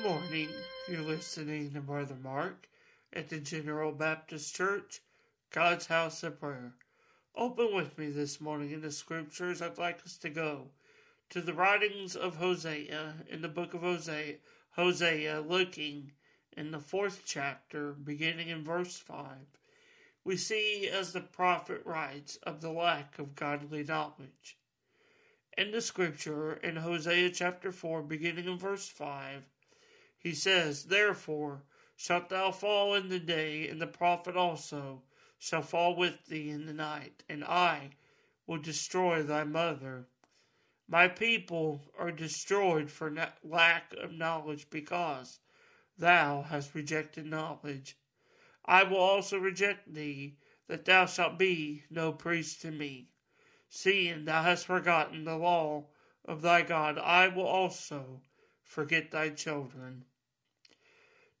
Good morning. You're listening to Brother Mark at the General Baptist Church, God's House of Prayer. Open with me this morning in the scriptures. I'd like us to go to the writings of Hosea in the book of Hosea, Hosea looking in the fourth chapter, beginning in verse 5. We see as the prophet writes of the lack of godly knowledge. In the scripture in Hosea chapter 4, beginning in verse 5, he says, Therefore shalt thou fall in the day, and the prophet also shall fall with thee in the night, and I will destroy thy mother. My people are destroyed for lack of knowledge, because thou hast rejected knowledge. I will also reject thee, that thou shalt be no priest to me. Seeing thou hast forgotten the law of thy God, I will also forget thy children.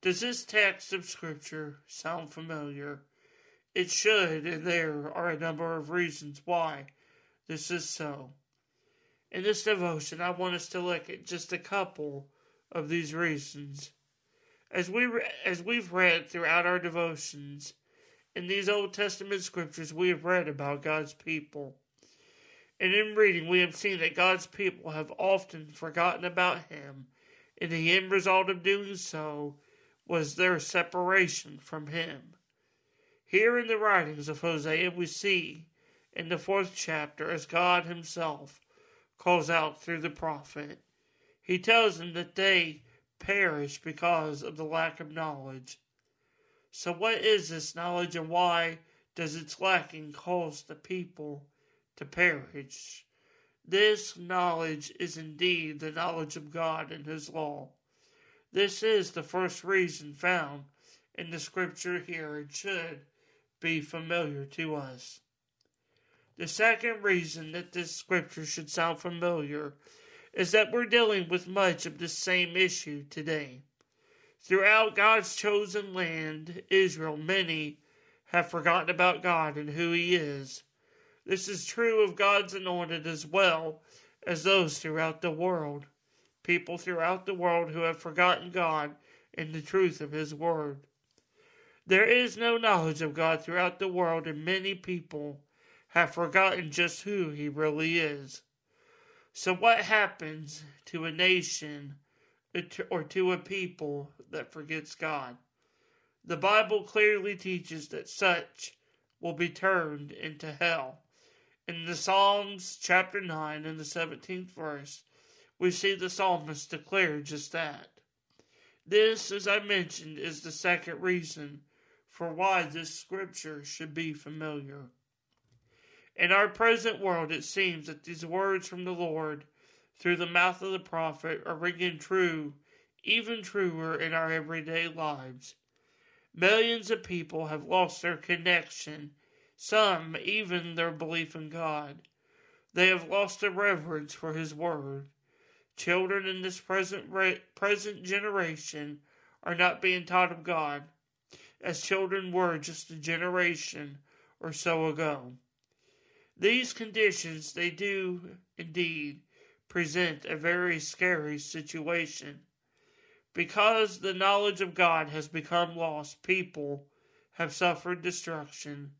Does this text of Scripture sound familiar? It should, and there are a number of reasons why this is so. In this devotion, I want us to look at just a couple of these reasons. As we as we've read throughout our devotions in these Old Testament scriptures, we have read about God's people. And in reading, we have seen that God's people have often forgotten about Him, and the end result of doing so was their separation from him. Here in the writings of Hosea, we see in the fourth chapter as God Himself calls out through the prophet. He tells them that they perish because of the lack of knowledge. So, what is this knowledge and why does its lacking cause the people to perish? This knowledge is indeed the knowledge of God and His law. This is the first reason found in the scripture here. It should be familiar to us. The second reason that this scripture should sound familiar is that we're dealing with much of the same issue today. Throughout God's chosen land, Israel, many have forgotten about God and who He is. This is true of God's anointed as well as those throughout the world people throughout the world who have forgotten God and the truth of His Word. There is no knowledge of God throughout the world, and many people have forgotten just who He really is. So, what happens to a nation or to a people that forgets God? The Bible clearly teaches that such will be turned into hell. In the Psalms, chapter 9, and the 17th verse, we see the psalmist declare just that. This, as I mentioned, is the second reason for why this scripture should be familiar. In our present world, it seems that these words from the Lord through the mouth of the prophet are ringing true, even truer in our everyday lives. Millions of people have lost their connection, some even their belief in God. They have lost their reverence for His Word. Children in this present present generation are not being taught of God as children were just a generation or so ago. These conditions they do indeed present a very scary situation. Because the knowledge of God has become lost, people have suffered destruction.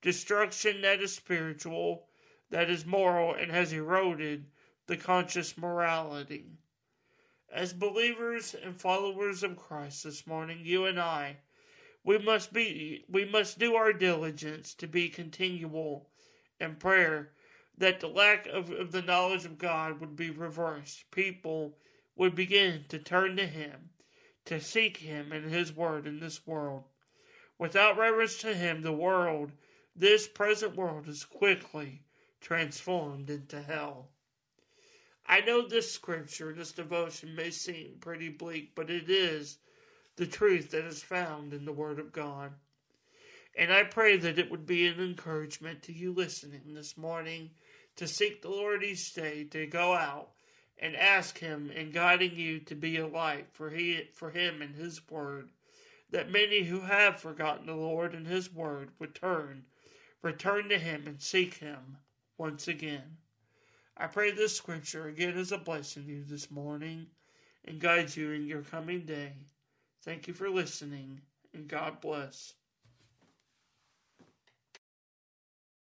Destruction that is spiritual, that is moral, and has eroded the conscious morality. As believers and followers of Christ this morning, you and I, we must be we must do our diligence to be continual in prayer that the lack of, of the knowledge of God would be reversed. People would begin to turn to Him, to seek Him and His Word in this world. Without reverence to Him, the world, this present world, is quickly transformed into hell. I know this scripture, this devotion may seem pretty bleak, but it is the truth that is found in the Word of God. And I pray that it would be an encouragement to you listening this morning to seek the Lord each day, to go out and ask Him in guiding you to be a light for, he, for Him and His Word, that many who have forgotten the Lord and His Word would turn, return to Him, and seek Him once again. I pray this scripture again is a blessing to you this morning. and guide you in your coming day. Thank you for listening, and God bless.